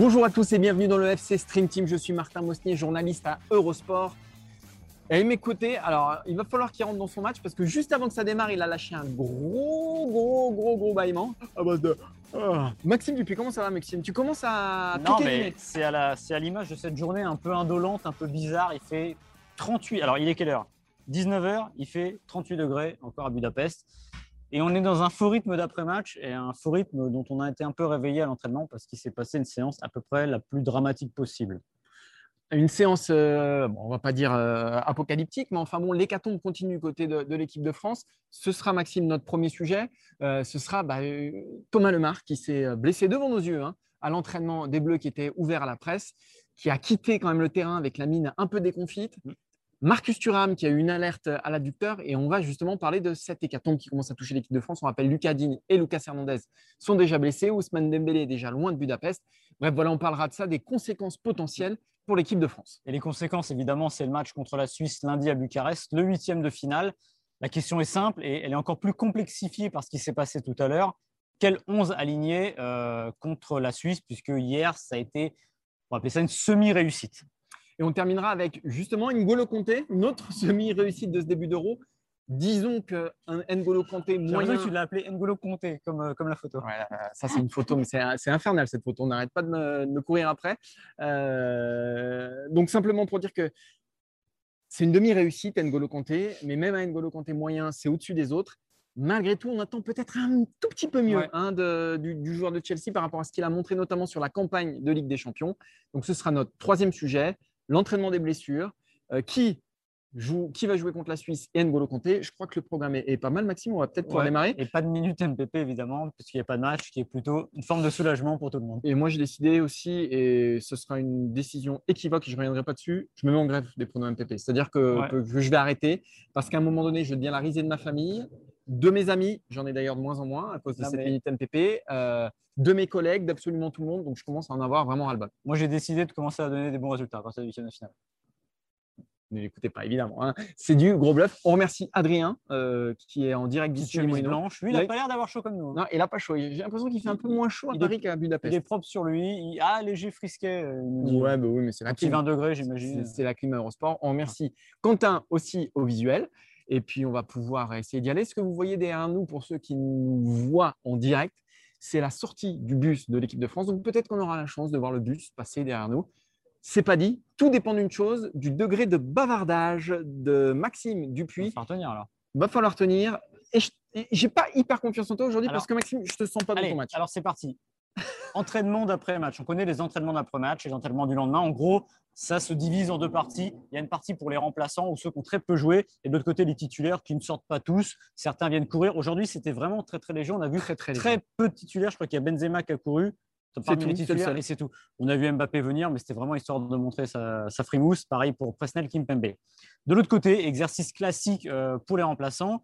Bonjour à tous et bienvenue dans le FC Stream Team. Je suis Martin Mosnier, journaliste à Eurosport. Et à alors il va falloir qu'il rentre dans son match parce que juste avant que ça démarre, il a lâché un gros, gros, gros, gros bâillement à base de. Ah. Maxime Dupuis, comment ça va, Maxime? Tu commences à. Non, mais nez. c'est à la- c'est à l'image de cette journée un peu indolente, un peu bizarre. Il fait 38. Alors, il est quelle heure? 19h, il fait 38 degrés encore à Budapest. Et on est dans un faux rythme d'après-match et un faux rythme dont on a été un peu réveillé à l'entraînement parce qu'il s'est passé une séance à peu près la plus dramatique possible. Une séance, euh, bon, on va pas dire euh, apocalyptique, mais enfin bon, l'hécatombe continue côté de, de l'équipe de France. Ce sera, Maxime, notre premier sujet. Euh, ce sera bah, euh, Thomas Lemar qui s'est blessé devant nos yeux hein, à l'entraînement des Bleus qui était ouvert à la presse, qui a quitté quand même le terrain avec la mine un peu déconfite. Marcus Thuram qui a eu une alerte à l'adducteur et on va justement parler de cette hécatombe qui commence à toucher l'équipe de France. On rappelle Lucas Digne et Lucas Hernandez sont déjà blessés. Ousmane Dembélé est déjà loin de Budapest. Bref, voilà, on parlera de ça, des conséquences potentielles pour l'équipe de France. Et les conséquences, évidemment, c'est le match contre la Suisse lundi à Bucarest, le huitième de finale. La question est simple et elle est encore plus complexifiée par ce qui s'est passé tout à l'heure. Quel 11 aligné euh, contre la Suisse, puisque hier, ça a été, on va appeler ça une semi-réussite. Et on terminera avec justement N'Golo Kanté, une autre semi-réussite de ce début d'Euro. Disons qu'un N'Golo Kanté moyen. que tu l'as appelé N'Golo Conté, comme, euh, comme la photo. Ouais, ça, c'est une photo, mais c'est infernal cette photo. On n'arrête pas de me, de me courir après. Euh, donc, simplement pour dire que c'est une demi-réussite, N'Golo Kanté, mais même un N'Golo Kanté moyen, c'est au-dessus des autres. Malgré tout, on attend peut-être un tout petit peu mieux Ouais. hein, de- du, du joueur de Chelsea par rapport à ce qu'il a montré, notamment sur la campagne de Ligue des Champions. Donc, ce sera notre troisième sujet, l'entraînement des blessures. Euh, qui, joue, qui va jouer contre la Suisse et N'Golo Kanté Je crois que le programme est, est pas mal, Maxime. On va peut-être pouvoir Ouais. démarrer. Et pas de minute MPP, évidemment, puisqu'il n'y a pas de match, qui est plutôt une forme de soulagement pour tout le monde. Et moi, j'ai décidé aussi, et ce sera une décision équivoque, et je ne reviendrai pas dessus, je me mets en grève des pronoms MPP. C'est-à-dire que, Ouais. que je vais arrêter, parce qu'à un moment donné, je deviens la risée de ma famille, de mes amis, j'en ai d'ailleurs de moins en moins à cause de Non, cette mais- minute MPP, euh, de mes collègues, d'absolument tout le monde, donc je commence à en avoir vraiment ras-le-bol. Moi, j'ai décidé de commencer à donner des bons résultats à la huitième de finale. Ne l'écoutez pas, évidemment. hein. C'est du gros bluff. On remercie Adrien, euh, qui est en direct d'ici blanche. Lui, il n'a pas l'air d'avoir chaud comme nous. hein. Non, il n'a pas chaud. J'ai l'impression qu'il fait un peu moins chaud à Il est- Paris qu'à Il Budapest. est propre sur lui. Il a léger frisquet. euh, il. Ouais, bah oui, mais c'est la clim. 20 degrés, j'imagine. c'est la clim Eurosport. On remercie Quentin aussi au visuel. Et puis, on va pouvoir essayer d'y aller. Ce que vous voyez derrière nous, pour ceux qui nous voient en direct, c'est la sortie du bus de l'équipe de France. Donc, peut-être qu'on aura la chance de voir le bus passer derrière nous. C'est pas dit. Tout dépend d'une chose, du degré de bavardage de Maxime Dupuis. va retenir alors. Va falloir tenir. Et je n'ai pas hyper confiance en toi aujourd'hui parce que Maxime, je te sens pas dans Allez, ton match. alors c'est parti. entraînement d'après-match. On connaît les entraînements d'après-match et les entraînements du lendemain. En gros, ça se divise en deux parties. Il y a une partie pour les remplaçants ou ceux qui ont très peu joué, et de l'autre côté, les titulaires qui ne sortent pas tous. Certains viennent courir. Aujourd'hui, c'était vraiment très très léger. On a vu Très, très léger. très peu de titulaires. Je crois qu'il y a Benzema qui a couru. Parmi tout, les c'est le titulaires, seul. et c'est tout. On a vu Mbappé venir, mais c'était vraiment histoire de montrer sa, sa frimousse. Pareil pour Presnel Kimpembe. De l'autre côté, exercice classique euh, pour les remplaçants.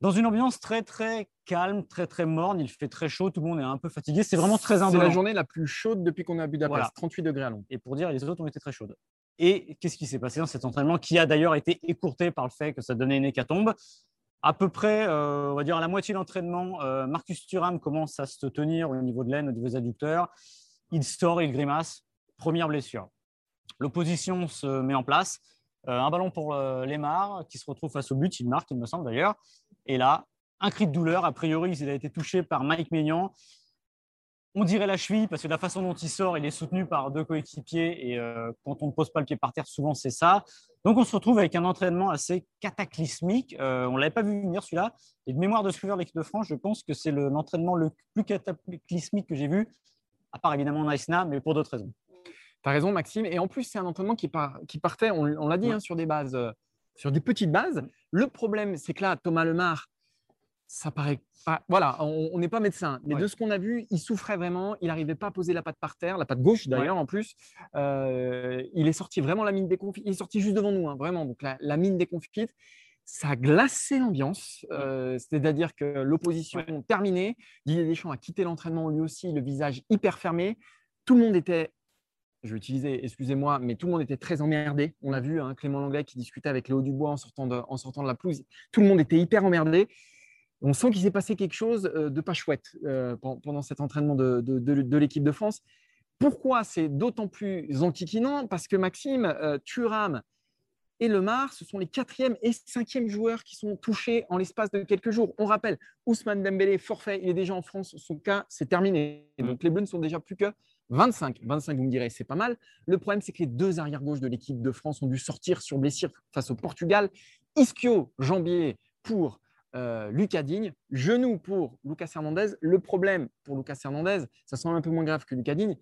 Dans une ambiance très très calme, très très morne, il fait très chaud, tout le monde est un peu fatigué. C'est vraiment très C'est indolent. la journée la plus chaude depuis qu'on est à Budapest. Voilà. 38 degrés à Londres. Et pour dire, les autres ont été très chaudes. Et qu'est-ce qui s'est passé dans cet entraînement qui a d'ailleurs été écourté par le fait que ça donnait une hécatombe? À peu près, euh, on va dire à la moitié de l'entraînement, euh, Marcus Thuram commence à se tenir au niveau de l'aine, au niveau des adducteurs. Il sort, il grimace. Première blessure. L'opposition se met en place. Euh, un ballon pour Lemar qui se retrouve face au but. Il marque, il me semble d'ailleurs. Et là, un cri de douleur. A priori, il a été touché par Mike Maignan. On dirait la cheville parce que la façon dont il sort, il est soutenu par deux coéquipiers et euh, quand on ne pose pas le pied par terre, souvent c'est ça. Donc on se retrouve avec un entraînement assez cataclysmique. Euh, on ne l'avait pas vu venir celui-là. Et de mémoire de suiveur de l'équipe de France, je pense que c'est le- l'entraînement le plus cataclysmique que j'ai vu à part évidemment Naïsna, mais pour d'autres raisons. Tu as raison, Maxime. Et en plus, c'est un entraînement qui, qui partait, on, l'a dit, hein, sur des bases, euh, sur des petites bases. Le problème, c'est que là, Thomas Lemar, ça paraît pas. Voilà, on n'est pas médecin, mais de ce qu'on a vu, il souffrait vraiment. Il n'arrivait pas à poser la patte par terre, la patte gauche d'ailleurs en plus. Euh, il est sorti vraiment la mine déconfite. Il est sorti juste devant nous, hein, vraiment. Donc la, mine déconfite. Ça a glacé l'ambiance, euh, c'est-à-dire que l'opposition terminée. Didier Deschamps a quitté l'entraînement lui aussi, le visage hyper fermé. Tout le monde était je vais utiliser, excusez-moi, mais tout le monde était très emmerdé. On l'a vu, hein, Clément Langlais qui discutait avec Léo Dubois en sortant, de, en sortant de la pelouse. Tout le monde était hyper emmerdé. On sent qu'il s'est passé quelque chose euh, de pas chouette euh, pendant cet entraînement de, de, l'équipe de France. Pourquoi c'est d'autant plus antiquinant Parce que Maxime, euh, Thuram et Lemar, ce sont les quatrième et cinquième joueurs qui sont touchés en l'espace de quelques jours. On rappelle, Ousmane Dembélé, forfait, il est déjà en France, son cas, c'est terminé. Mm. Donc les Bleus ne sont déjà plus que 25. 25, vous me direz, c'est pas mal. Le problème, c'est que les deux arrières-gauches de l'équipe de France ont dû sortir sur blessure face au Portugal. Ischio, jambier pour euh, Lucas Digne, genou pour Lucas Hernandez. Le problème pour Lucas Hernandez, ça semble un peu moins grave que Lucas Digne,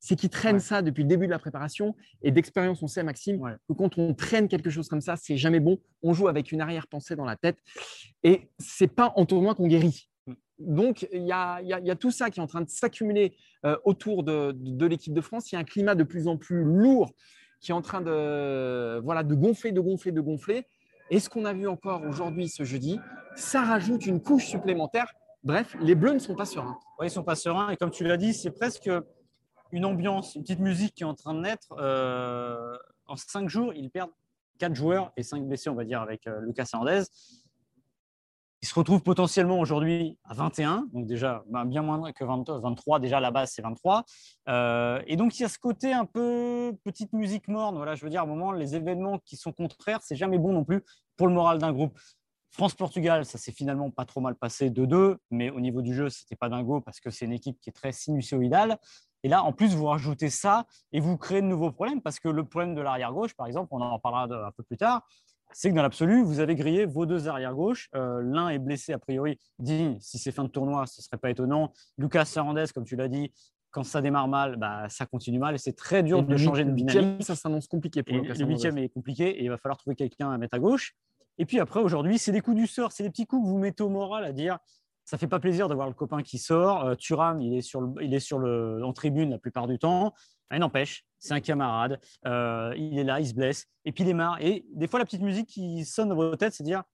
c'est qu'il traîne ça depuis le début de la préparation. Et d'expérience, on sait, Maxime, que quand on traîne quelque chose comme ça, c'est jamais bon. On joue avec une arrière-pensée dans la tête. Et c'est pas en tournoi qu'on guérit. Donc, il y, a, tout ça qui est en train de s'accumuler euh, autour de, l'équipe de France. Il y a un climat de plus en plus lourd qui est en train de, voilà, de gonfler, de gonfler, de gonfler. Et ce qu'on a vu encore aujourd'hui, ce jeudi, ça rajoute une couche supplémentaire. Bref, les Bleus ne sont pas sereins. Oui, ils ne sont pas sereins. Et comme tu l'as dit, c'est presque une ambiance, une petite musique qui est en train de naître. Euh, en cinq jours, ils perdent quatre joueurs et cinq blessés, on va dire, avec euh, Lucas Hernandez. Il se retrouve potentiellement aujourd'hui à 21, donc déjà ben, bien moins que 23. Déjà, la base, c'est 23. Euh, et donc, il y a ce côté un peu petite musique morne. Voilà, je veux dire, à un moment, les événements qui sont contraires, c'est jamais bon non plus pour le moral d'un groupe. France-Portugal, ça s'est finalement pas trop mal passé 2-2, mais au niveau du jeu, c'était pas dingo parce que c'est une équipe qui est très sinusoïdale. Et là, en plus, vous rajoutez ça et vous créez de nouveaux problèmes parce que le problème de l'arrière gauche, par exemple, on en parlera un peu plus tard, c'est que dans l'absolu, vous avez grillé vos deux arrière-gauche. Euh, l'un est blessé, a priori, digne. Si c'est fin de tournoi, ce ne serait pas étonnant. Lucas Hernandez, comme tu l'as dit, quand ça démarre mal, bah, ça continue mal et c'est très dur de changer de dynamique. Ça s'annonce compliqué pour Lucas Le huitième est compliqué et il va falloir trouver quelqu'un à mettre à gauche. Et puis après, aujourd'hui, c'est des coups du sort, c'est des petits coups que vous mettez au moral à dire ça fait pas plaisir de voir le copain qui sort. Euh, Thuram, il est, sur le, il est sur le, en tribune la plupart du temps. Il n'empêche, c'est un camarade. Euh, il est là, il se blesse. Et puis il est marre. Et des fois, la petite musique qui sonne dans votre tête, c'est dire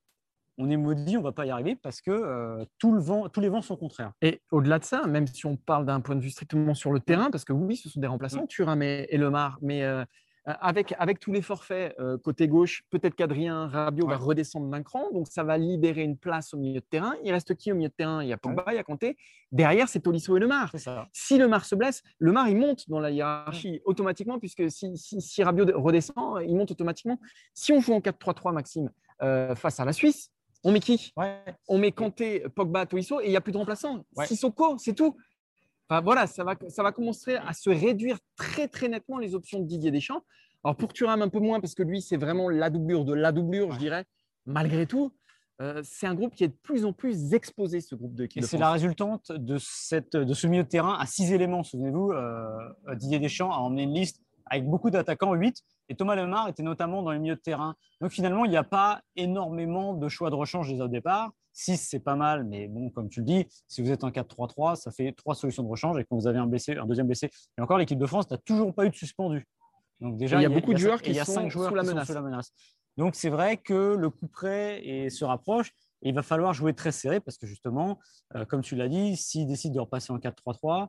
on est maudit, on va pas y arriver parce que euh, tout le vent, tous les vents sont contraires. Et au-delà de ça, même si on parle d'un point de vue strictement sur le terrain, parce que oui, ce sont des remplaçants, Thuram et, et Lemar, mais euh, avec, avec tous les forfaits euh, côté gauche, peut-être qu'Adrien Rabiot va redescendre d'un cran, donc ça va libérer une place au milieu de terrain. Il reste qui au milieu de terrain? Il y a Pogba, il y a Kanté. Derrière, c'est Tolisso et Lemar. Si Lemar se blesse, Lemar il monte dans la hiérarchie automatiquement, puisque si, si, Rabiot redescend, il monte automatiquement. Si on joue en 4-3-3, Maxime, euh, face à la Suisse, on met qui? On met Kanté, Pogba, Tolisso et il n'y a plus de remplaçants. Sissoko, c'est tout voilà, ça va, ça va commencer à se réduire très très nettement les options de Didier Deschamps. Alors pour Thuram un peu moins parce que lui c'est vraiment la doublure de la doublure, je dirais. Malgré tout, euh, c'est un groupe qui est de plus en plus exposé, ce groupe de Et c'est la résultante de, cette, de ce milieu de terrain à six éléments. Souvenez-vous, euh, Didier Deschamps a emmené une liste avec beaucoup d'attaquants, 8, et Thomas Lemar était notamment dans le milieu de terrain. Donc finalement, il n'y a pas énormément de choix de rechange des au départ. 6, c'est pas mal, mais bon, comme tu le dis, si vous êtes en 4-3-3, ça fait trois solutions de rechange, et quand vous avez un, blessé, un deuxième blessé, et encore l'équipe de France n'a toujours pas eu de suspendu. Donc déjà, il y a, beaucoup de joueurs qui sont sous la menace. Donc c'est vrai que le coup près se rapproche. Et il va falloir jouer très serré parce que justement, euh, comme tu l'as dit, s'ils décident de repasser en 4-3-3,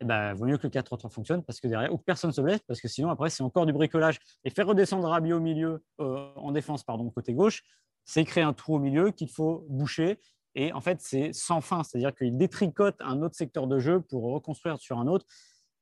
il eh ben, vaut mieux que le 4-3-3 fonctionne parce que derrière, ou personne ne se blesse, parce que sinon, après, c'est encore du bricolage. Et faire redescendre Rabiot au milieu, euh, en défense, pardon, côté gauche, c'est créer un trou au milieu qu'il faut boucher. Et en fait, c'est sans fin, c'est-à-dire qu'il détricote un autre secteur de jeu pour reconstruire sur un autre.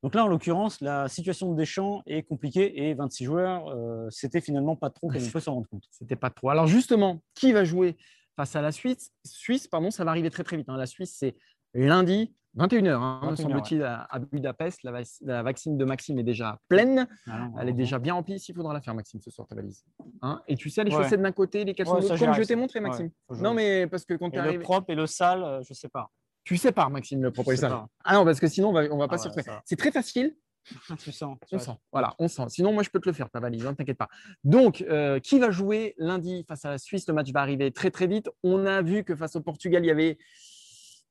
Donc là, en l'occurrence, la situation de Deschamps est compliquée et 26 joueurs, euh, c'était finalement pas trop, comme on peut s'en rendre compte. C'était pas trop. Alors justement, qui va jouer face à la Suisse? Suisse, pardon, ça va arriver très très vite. Hein. La Suisse, c'est lundi, 21h, hein, me semble-t-il, à, Budapest. La, vaccine de Maxime est déjà pleine. Ah Elle est déjà bien remplie. S'il faudra la faire, Maxime, ce soir, ta valise. Hein et tu sais, les chaussettes d'un côté, les caleçons de l'autre, comme je t'ai montré, Maxime. non, mais parce que quand tu arrives. Le propre et le sale, euh, je ne sais pas. Tu sépares, Maxime, le propriétaire. sépare. Ah non, parce que sinon, on va, on va pas Ah s'y retrouver. C'est très facile. tu sens. On sent. Voilà, on sent. Sinon, moi, je peux te le faire, ta valise, ne t'inquiète pas. Donc, euh, qui va jouer lundi face à la Suisse? Le match va arriver très, très vite. On a vu que face au Portugal, il y avait.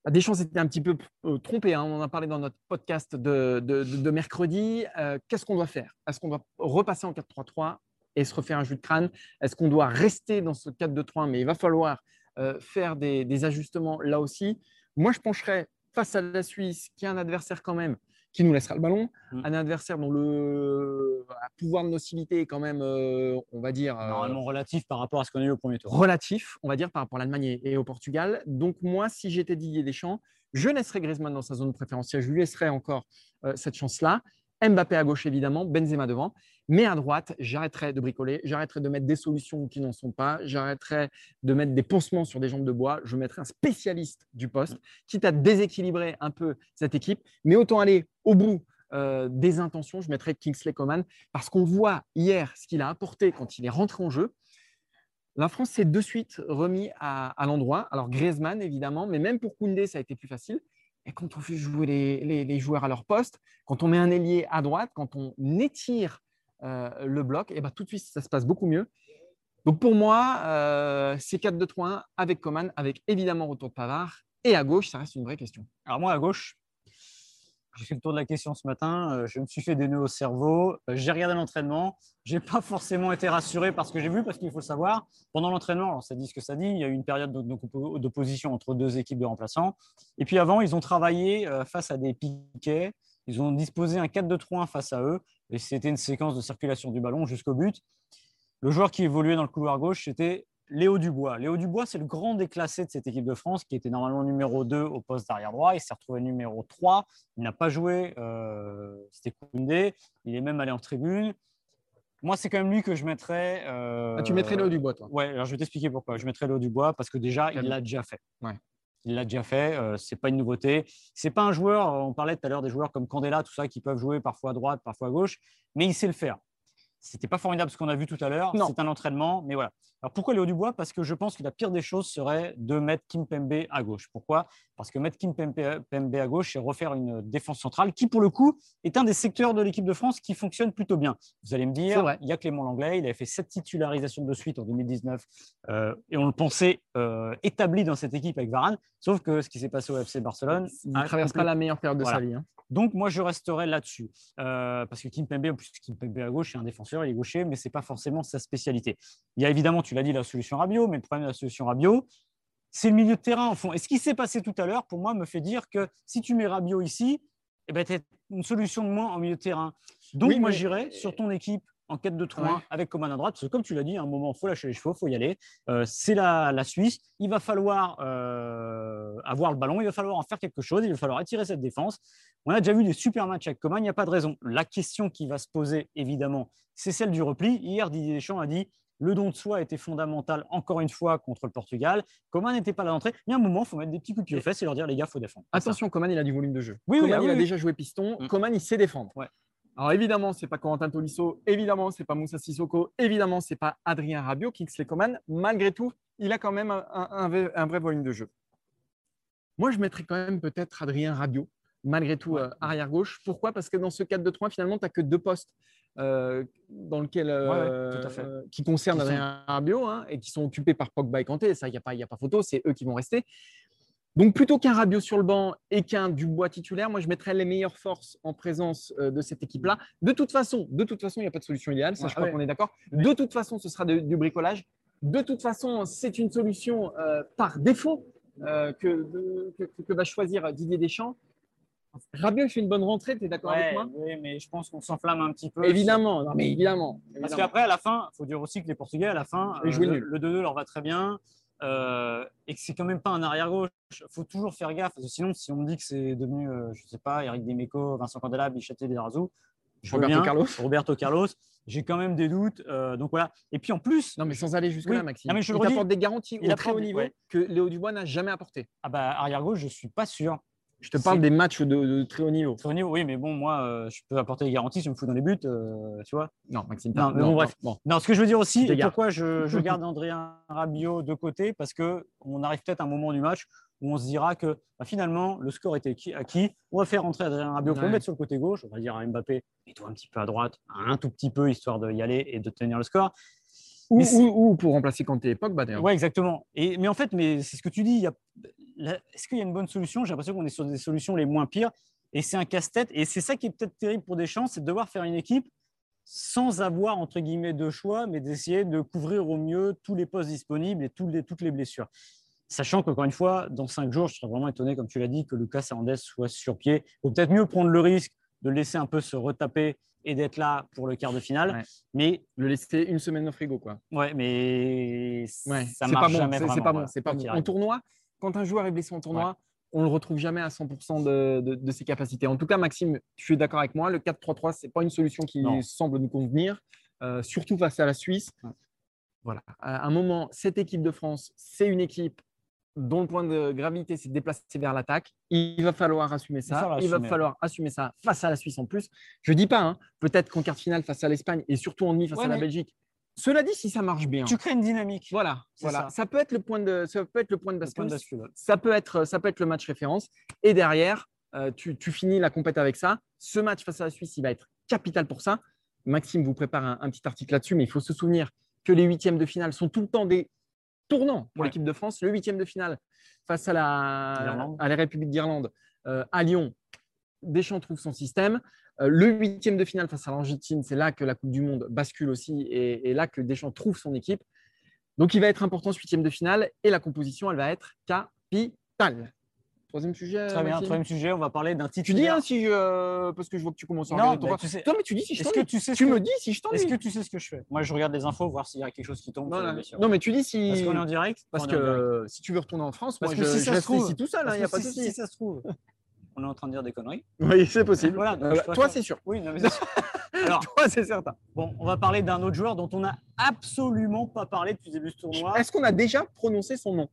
Deschamps était un petit peu euh, trompé. hein. On en a parlé dans notre podcast de mercredi. Euh, Qu'est-ce qu'on doit faire? Est-ce qu'on doit repasser en 4-3-3 et se refaire un jus de crâne? Est-ce qu'on doit rester dans ce 4-2-3 Mais il va falloir euh, faire des, des ajustements là aussi? Moi, je pencherais face à la Suisse, qui est un adversaire quand même qui nous laissera le ballon, Mm. un adversaire dont le pouvoir de nocivité est quand même, euh, on va dire, euh, Normalement relatif par rapport à ce qu'on a eu au premier tour. relatif, on va dire, par rapport à l'Allemagne et- et au Portugal. Donc moi, si j'étais Didier Deschamps, je laisserais Griezmann dans sa zone préférentielle, je lui laisserais encore euh, cette chance-là. Mbappé à gauche, évidemment, Benzema devant. Mais à droite, j'arrêterais de bricoler, j'arrêterais de mettre des solutions qui n'en sont pas, j'arrêterais de mettre des pansements sur des jambes de bois, je mettrais un spécialiste du poste, quitte à déséquilibrer un peu cette équipe, mais autant aller au bout euh, des intentions, je mettrais Kingsley Coman, parce qu'on voit hier ce qu'il a apporté quand il est rentré en jeu. La France s'est de suite remis à, à l'endroit. Alors Griezmann, évidemment, mais même pour Koundé, ça a été plus facile. Et quand on fait jouer les, joueurs à leur poste, quand on met un ailier à droite, quand on étire euh, le bloc, et ben tout de suite, ça se passe beaucoup mieux. Donc pour moi, euh, c'est 4-2-3-1 avec Coman, avec évidemment retour de Pavard. Et à gauche, ça reste une vraie question. Alors moi, à gauche, j'ai fait le tour de la question ce matin. euh, je me suis fait des nœuds au cerveau. euh, j'ai regardé l'entraînement. J'ai pas forcément été rassuré par ce que j'ai vu, parce qu'il faut le savoir. Pendant l'entraînement, ça dit ce que ça dit. Il y a eu une période d'op- d'op- d'opposition entre deux équipes de remplaçants. Et puis avant, ils ont travaillé euh, face à des piquets. Ils ont disposé un 4-2-3-1 face à eux. Et c'était une séquence de circulation du ballon jusqu'au but. Le joueur qui évoluait dans le couloir gauche, c'était Léo Dubois. Léo Dubois, c'est le grand déclassé de cette équipe de France qui était normalement numéro 2 au poste d'arrière droit. Il s'est retrouvé numéro 3. Il n'a pas joué. euh, C'était Koundé. Il est même allé en tribune. Moi, c'est quand même lui que je mettrais. euh, Ah, tu mettrais Léo Dubois, toi? Ouais, alors je vais t'expliquer pourquoi. Je mettrais Léo Dubois parce que déjà, il l'a déjà fait. Ouais. Il l'a déjà fait. euh, c'est pas une nouveauté. C'est pas un joueur. On parlait tout à l'heure des joueurs comme Candela, tout ça, qui peuvent jouer parfois à droite, parfois à gauche, mais il sait le faire. C'était pas formidable ce qu'on a vu tout à l'heure. C'est un entraînement, mais voilà. Alors pourquoi Léo Dubois? Parce que je pense que la pire des choses serait de mettre Kim Pembe à gauche. Pourquoi? Parce que mettre Kim Pembe à gauche, c'est refaire une défense centrale qui, pour le coup, est un des secteurs de l'équipe de France qui fonctionne plutôt bien. Vous allez me C'est dire, il y a Clément Langlais, il avait fait sept titularisations de suite en 2019 euh, et on le pensait euh, établi dans cette équipe avec Varane. Sauf que ce qui s'est passé au FC Barcelone, Il ne traverse pas la meilleure période de Voilà. sa vie. hein. donc, moi, je resterai là-dessus. Euh, parce que Kim Pembe, en plus, Kim Pembe à gauche, c'est un défenseur, il est gaucher, mais ce n'est pas forcément sa spécialité. Il y a évidemment, tu l'as dit, la solution Rabiot, mais le problème de la solution Rabiot, c'est le milieu de terrain, en fond. Et ce qui s'est passé tout à l'heure, pour moi, me fait dire que si tu mets Rabiot ici, eh ben, tu as une solution de moins en milieu de terrain. Donc, Oui, moi, mais- j'irai sur ton équipe en 4-2-3-1 Ouais. avec Coman à droite, parce que comme tu l'as dit, à un moment, il faut lâcher les chevaux, il faut y aller. Euh, c'est la, la Suisse. Il va falloir euh, avoir le ballon, il va falloir en faire quelque chose, il va falloir étirer cette défense. On a déjà vu des super matchs avec Coman, il n'y a pas de raison. La question qui va se poser, évidemment, c'est celle du repli. Hier, Didier Deschamps a dit le don de soi était fondamental, encore une fois, contre le Portugal. Coman n'était pas là d'entrée. Mais à un moment, il faut mettre des petits coups de pied aux fesses et leur dire les gars, il faut défendre. Attention, Coman, il a du volume de jeu. Oui, oui, Coman, ah il a oui, déjà joué piston. Mm. Coman, il sait défendre. Ouais. Alors évidemment, c'est pas Corentin Tolisso. Évidemment, c'est pas Moussa Sissoko. Évidemment, c'est pas Adrien Rabiot, Kingsley Coman. Malgré tout, il a quand même un, vrai, un vrai volume de jeu. Moi, je mettrais quand même peut-être Adrien Rabiot, malgré tout, Ouais. euh, arrière gauche. Pourquoi? Parce que dans ce 4-2-3, finalement, tu n'as que deux postes euh, dans lequel, euh, euh, qui concernent Qui sont- Adrien Rabiot hein, et qui sont occupés par Pogba et Kanté. Ça, il n'y a, pas- y a pas photo, c'est eux qui vont rester. Donc, plutôt qu'un Rabiot sur le banc et qu'un Dubois titulaire, moi, je mettrais les meilleures forces en présence euh, de cette équipe-là. De toute façon, de toute façon, il n'y a pas de solution idéale. Ça, Ouais, je crois ouais. qu'on est d'accord. De toute façon, ce sera de- du bricolage. De toute façon, c'est une solution euh, par défaut que, de- que, que va choisir Didier Deschamps. Rabiot fait une bonne rentrée, tu es d'accord avec Ouais, moi? oui, mais je pense qu'on s'enflamme un petit peu. Évidemment, non, mais évidemment. Parce qu'après, à la fin, il faut dire aussi que les Portugais, à la fin, euh, le, nul. le 2-2 leur va très bien. euh, et que c'est quand même pas un arrière-gauche. Il faut toujours faire gaffe. Parce que sinon, si on me dit que c'est devenu, euh, je sais pas, Eric Demeco, Vincent Candela, Bichaté, Derazou, Roberto bien. Carlos Roberto Carlos, j'ai quand même des doutes. euh, donc voilà. Et puis en plus, Non, mais sans aller jusque-là, Oui. Maxime. Non, mais je il redis, t'apporte des garanties il au très haut apporte niveau ouais. que Léo Dubois n'a jamais apporté. ah bah, arrière-gauche, je suis pas sûr. Je te parle des matchs de, de très haut niveau. Très haut niveau, oui, mais bon, moi, euh, je peux apporter des garanties si je me fous dans les buts, euh, tu vois. Non, Maxime. Non, bref. Non, ce que je veux dire aussi, t'égares. pourquoi je, je garde André Rabiot de côté, parce que on arrive peut-être à un moment du match où on se dira que bah, finalement, le score était acquis. On va faire rentrer Adrien Rabiot pour le mettre sur le côté gauche. On va dire à Mbappé, mets-toi un petit peu à droite, un tout petit peu, histoire d'y aller et de tenir le score. Ou, pour remplacer Kanté et Pogba, d'ailleurs. Oui, exactement. Et, mais en fait, mais c'est ce que tu dis. Est-ce qu'il y a une bonne solution? J'ai l'impression qu'on est sur des solutions les moins pires. Et c'est un casse-tête. Et c'est ça qui est peut-être terrible pour Deschamps, c'est de devoir faire une équipe sans avoir, entre guillemets, de choix, mais d'essayer de couvrir au mieux tous les postes disponibles et toutes les, toutes les blessures. Sachant qu'encore une fois, dans cinq jours, je serais vraiment étonné, comme tu l'as dit, que Lucas Hernandez soit sur pied. Il faut peut-être mieux prendre le risque de le laisser un peu se retaper et d'être là pour le quart de finale. Mais le laisser une semaine au frigo, quoi. Ouais, mais ça marche pas jamais. C'est pas bon. C'est pas bon. En tournoi, quand un joueur est blessé en tournoi, on le retrouve jamais à 100% de, ses capacités. En tout cas, Maxime, tu es d'accord avec moi. Le 4-3-3, c'est pas une solution qui semble nous convenir, euh, surtout face à la Suisse. Voilà. À un moment, cette équipe de France, c'est une équipe dont le point de gravité, c'est de déplacer vers l'attaque. Il va falloir assumer ça. Il va falloir assumer ça face à la Suisse en plus. Je ne dis pas, hein, peut-être qu'en quart finale face à l'Espagne et surtout en demi face à la Belgique. Cela dit, si ça marche bien, tu crées une dynamique. Voilà, voilà. Ça. peut être le point de, ça peut être le point de bascule. Ça peut être, ça peut être le match référence. Et derrière, euh, tu, finis la compète avec ça. Ce match face à la Suisse, il va être capital pour ça. Maxime vous prépare un, un petit article là-dessus, mais il faut se souvenir que les huitièmes de finale sont tout le temps des tournant pour l'équipe de France. Le huitième de finale face à la, à la République d'Irlande euh, à Lyon, Deschamps trouve son système. Euh, le huitième de finale face à l'Argentine, c'est là que la Coupe du Monde bascule aussi et, et, là que Deschamps trouve son équipe. Donc il va être important ce huitième de finale et la composition, elle va être capitale. Troisième sujet. Très bien, troisième sujet, on va parler d'un titre. Tu dis hein, si je... parce que je vois que tu commences à. Non, tu sais... Toi, mais tu dis si je que tu sais Tu me dis si je. Est-ce que tu sais ce que je fais? Moi, je regarde les infos, voir s'il y a quelque chose qui tombe. Non, non, mais tu dis si. Parce qu'on est en direct. Parce que si tu veux retourner en France, parce moi, que je, si ça se trouve, ici tout seul, il hein, n'y a pas de souci. Si ça se trouve. On est en train de dire des conneries. Oui, c'est possible. Voilà, euh, toi, c'est sûr. Oui, non, mais c'est sûr. Alors, toi, c'est certain. Bon, on va parler d'un autre joueur dont on n'a absolument pas parlé depuis le début de ce tournoi. Est-ce qu'on a déjà prononcé son nom?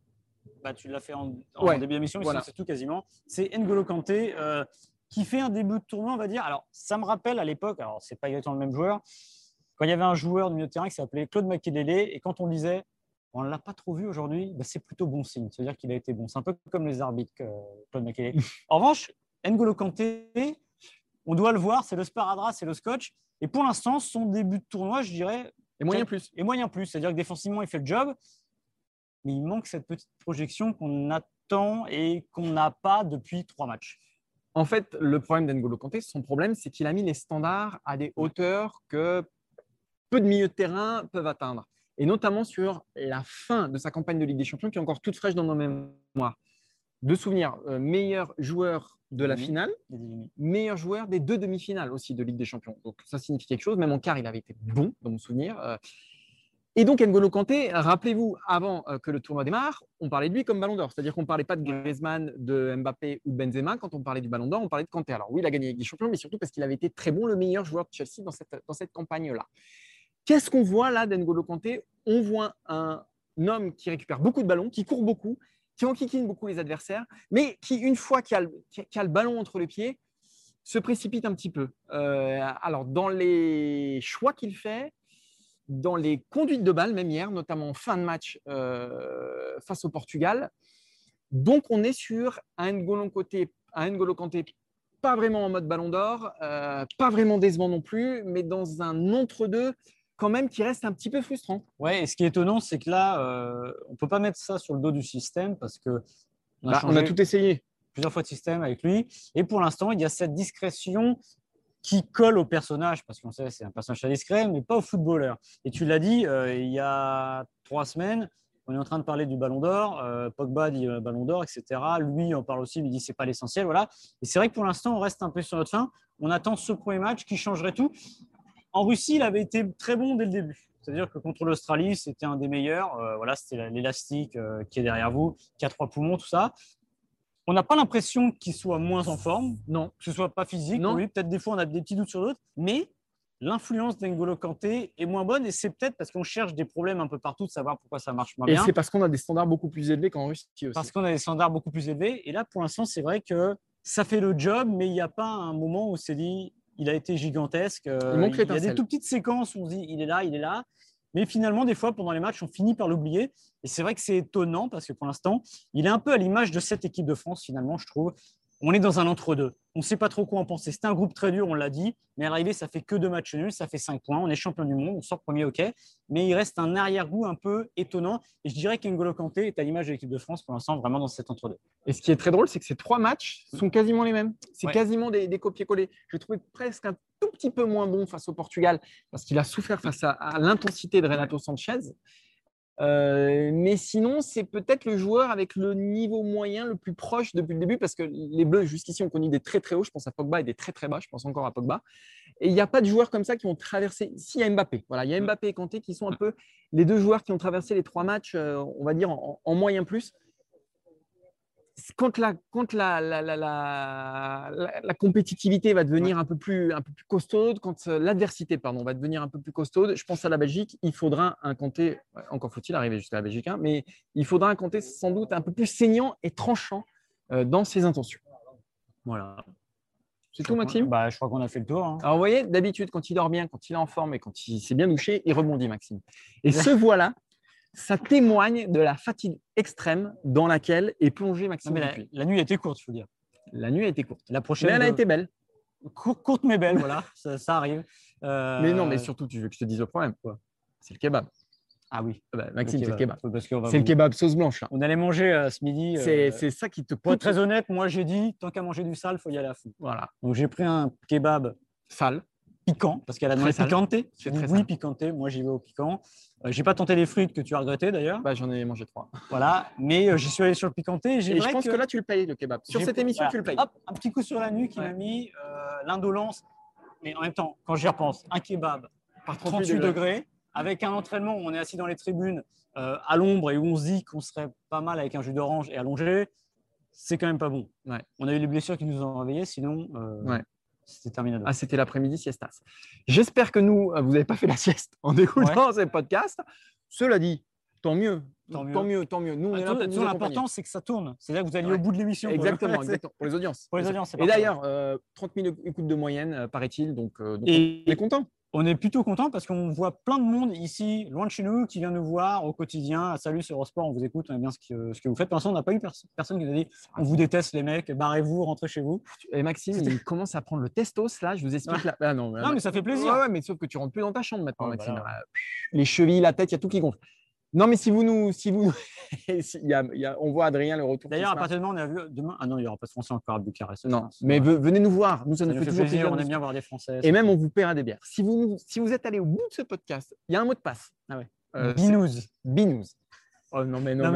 Bah, tu l'as fait en, début d'émission, c'est tout quasiment. C'est N'Golo Kanté euh, qui fait un début de tournoi, on va dire. Alors, ça me rappelle à l'époque, alors c'est pas exactement le même joueur, quand il y avait un joueur de milieu de terrain qui s'appelait Claude Makelele, et quand on disait on ne l'a pas trop vu aujourd'hui, bah, c'est plutôt bon signe. C'est-à-dire qu'il a été bon. C'est un peu comme les arbitres, Claude Makelele. en revanche, N'Golo Kanté, on doit le voir, c'est le sparadrap, c'est le scotch. Et pour l'instant, son début de tournoi, je dirais. Et moyen plus. Et moyen plus. C'est-à-dire que défensivement, il fait le job mais il manque cette petite projection qu'on attend et qu'on n'a pas depuis trois matchs. En fait, le problème d'Engolo Kanté, son problème, c'est qu'il a mis les standards à des hauteurs que peu de milieux de terrain peuvent atteindre. Et notamment sur la fin de sa campagne de Ligue des Champions, qui est encore toute fraîche dans nos mémoires. De souvenirs, euh, meilleur joueur de la finale, meilleur joueur des deux demi-finales aussi de Ligue des Champions. Donc ça signifie quelque chose. Même en quart, il avait été bon dans mon souvenir. Euh, et donc, N'Golo Kanté, rappelez-vous, avant euh, que le tournoi démarre, on parlait de lui comme ballon d'or. C'est-à-dire qu'on ne parlait pas de Griezmann, de Mbappé ou de Benzema. Quand on parlait du ballon d'or, on parlait de Kanté. Alors oui, il a gagné avec des champions, mais surtout parce qu'il avait été très bon, le meilleur joueur de Chelsea dans cette, dans cette campagne-là. Qu'est-ce qu'on voit là d'N'Golo Kanté? On voit un homme qui récupère beaucoup de ballons, qui court beaucoup, qui enquiquine beaucoup les adversaires, mais qui, une fois qu'il a, a, le ballon entre les pieds, se précipite un petit peu. Euh, alors, dans les choix qu'il fait, dans les conduites de balles, même hier, notamment en fin de match euh, face au Portugal. Donc, on est sur un N'Golo Kanté, Kanté pas vraiment en mode ballon d'or, euh, pas vraiment décevant non plus, mais dans un entre-deux quand même qui reste un petit peu frustrant. Ouais, et ce qui est étonnant, c'est que là, euh, on ne peut pas mettre ça sur le dos du système parce que on a, bah, on a tout essayé plusieurs fois de système avec lui. Et pour l'instant, il y a cette discrétion qui colle au personnage, parce qu'on sait c'est un personnage très discret, mais pas au footballeur. Et tu l'as dit, euh, il y a trois semaines, on est en train de parler du Ballon d'Or, euh, Pogba dit euh, Ballon d'Or, etc. Lui en parle aussi, il dit c'est pas l'essentiel, voilà. Et c'est vrai que pour l'instant, on reste un peu sur notre fin. On attend ce premier match qui changerait tout. En Russie, il avait été très bon dès le début. C'est-à-dire que contre l'Australie, c'était un des meilleurs. voilà, c'était l'élastique qui est derrière vous, qui a trois poumons, tout ça. On n'a pas l'impression qu'il soit moins en forme, non. que ce soit pas physique. Non. Oui, peut-être des fois on a des petits doutes sur d'autres, mais l'influence d'Engolo Kanté est moins bonne et c'est peut-être parce qu'on cherche des problèmes un peu partout de savoir pourquoi ça marche moins bien. Et c'est parce qu'on a des standards beaucoup plus élevés qu'en Russie aussi. Parce qu'on a des standards beaucoup plus élevés. Et là, pour l'instant, c'est vrai que ça fait le job, mais il n'y a pas un moment où c'est dit il a été gigantesque. Il, manque il y a des tout petites séquences où on se dit il est là, il est là. Mais finalement, des fois, pendant les matchs, on finit par l'oublier. Et c'est vrai que c'est étonnant parce que pour l'instant, il est un peu à l'image de cette équipe de France, finalement, je trouve on est dans un entre-deux. On ne sait pas trop quoi en penser. C'est un groupe très dur, on l'a dit, mais à l'arrivée, ça fait que deux matchs nuls, ça fait cinq points. On est champion du monde, on sort premier, ok, mais il reste un arrière-goût un peu étonnant. Et je dirais qu'Engolo Kanté est à l'image de l'équipe de France pour l'instant, vraiment dans cet entre-deux. Et ce qui est très drôle, c'est que ces trois matchs sont quasiment les mêmes. C'est quasiment des, des copier-coller. Je trouvais presque un tout petit peu moins bon face au Portugal parce qu'il a souffert face à l'intensité de Renato Sanchez. Euh, mais sinon, c'est peut-être le joueur avec le niveau moyen le plus proche depuis le début, parce que les Bleus, jusqu'ici, ont connu des très très hauts. Je pense à Pogba et des très très bas. Je pense encore à Pogba. Et il n'y a pas de joueurs comme ça qui ont traversé. Si, il y a Mbappé. Voilà, il y a Mbappé et Kanté qui sont un peu les deux joueurs qui ont traversé les trois matchs, euh, on va dire, en moyen plus quand, la, la, compétitivité va devenir un, peu plus, un peu plus costaude, quand euh, l'adversité pardon, va devenir un peu plus costaude, je pense à la Belgique, il faudra un compter, encore faut-il arriver jusqu'à la Belgique, hein, mais il faudra un compter sans doute un peu plus saignant et tranchant euh, dans ses intentions. Voilà. C'est tout, Maxime? bah, Je crois qu'on a fait le tour. Hein. Alors, vous voyez, d'habitude, quand il dort bien, quand il est en forme et quand il s'est bien douché, il rebondit, Maxime. Et ce voilà ça témoigne de la fatigue extrême dans laquelle est plongé Maxime. la, nuit a été courte, il faut dire. La nuit a été courte. La prochaine. Mais elle a été belle. courte mais belle, voilà, ça, arrive. Euh, mais non, mais surtout, tu veux que je te dise le problème, quoi. C'est le kebab. Ah oui. Ah bah, Maxime, c'est le kebab. C'est le kebab sauce blanche. On allait manger euh, ce midi. Euh, c'est ça qui te. Pour être très honnête, moi j'ai dit, tant qu'à manger du sale, il faut y aller à fond. Voilà. Donc j'ai pris un kebab sale piquant, parce qu'elle a demandé piquanté. Oui, piquanté. Moi, j'y vais au piquant. Je euh, j'ai pas tenté les frites que tu as regretté d'ailleurs. Bah, j'en ai mangé trois. Voilà, mais euh, j'y suis allé sur le piquanté. Et je pense que... là, tu le payes le kebab. Sur cette émission, tu le payes. Hop, un petit coup sur la nuque qui m'a mis euh, l'indolence. Mais en même temps, quand j'y repense, un kebab par 38, degrés. avec un entraînement où on est assis dans les tribunes à l'ombre et où on se dit qu'on serait pas mal avec un jus d'orange et allongé, c'est quand même pas bon. On a eu les blessures qui nous ont réveillés, sinon. Ouais. C'était terminé. Ah, c'était l'après-midi siestas. J'espère que nous, euh, vous n'avez pas fait la sieste en écoutant ces podcasts. Cela dit, tant mieux. Tant mieux, tant mieux. Nous, ah, L'important, c'est que ça tourne. C'est-à-dire que vous allez au bout de l'émission. Exactement, exactement, pour les audiences. Pour les audiences Et d'ailleurs, 30 000 écoutes de moyenne, euh, paraît-il. Donc, euh, donc on est content on est plutôt content parce qu'on voit plein de monde ici, loin de chez nous, qui vient nous voir au quotidien. Salut, c'est Eurosport, on vous écoute, on aime bien ce que, ce que vous faites. Pour l'instant, on n'a pas eu personne qui nous a dit on vous déteste, les mecs, barrez-vous, rentrez chez vous. Et Maxime, il commence à prendre le testos là, je vous explique. Ah, non, mais ça fait plaisir. Ouais, mais sauf que tu rentres plus dans ta chambre maintenant, Maxime. Les chevilles, la tête, il y a tout qui gonfle. Non, mais si vous nous. Si vous, on voit Adrien le retour. D'ailleurs, à partir de demain, on a vu demain. Ah non, il n'y aura pas de Français encore à Bucarest. Non, mais venez nous voir. Nous, ça, nous fait, toujours plaisir. On aime bien voir des Français. Et même, on vous paiera des bières. Si vous, si vous êtes allé au bout de ce podcast, il y a un mot de passe. Ah ouais. Euh, Binous. Binous. Oh non, mais non,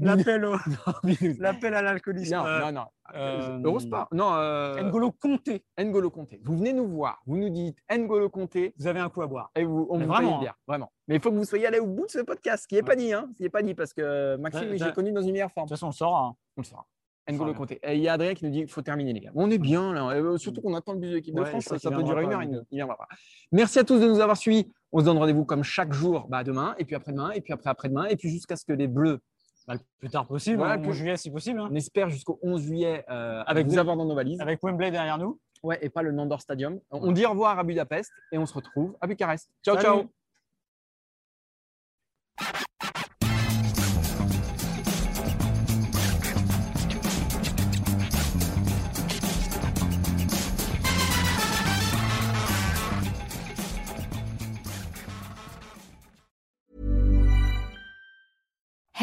l'appel à l'alcoolisme. Non, non, non. Euh, Eurosport. Non. Euh, N'Golo Comté. N'Golo Comté. Vous venez nous voir, vous nous dites N'Golo Comté. Vous avez un coup à boire. Et vous, on vous vraiment, paye vraiment. Mais il faut que vous soyez allé au bout de ce podcast, ce qui n'est pas dit. Hein, ce qui n'est pas dit parce que Maxime, j'ai connu dans une meilleure forme. De toute façon, on le saura. Hein. On le saura. N'Golo. Et il y a Adrien qui nous dit qu'il faut terminer, les gars. On est bien là. Euh, surtout qu'on attend le but de l'équipe de France. Ça, peut durer une heure. Il ne viendra pas. Merci à tous de nous avoir suivis. On se donne rendez-vous comme chaque jour bah, demain, et puis après-demain, et puis après-après-demain, et puis jusqu'à ce que les Bleus bah, le plus tard possible, voilà, hein, juillet si possible. Hein. On espère jusqu'au 11 juillet euh, avec vous avoir dans nos valises. Avec Wembley derrière nous. Ouais, et pas le Nandor Stadium. On dit au revoir à Budapest et on se retrouve à Bucarest. Ciao, ciao.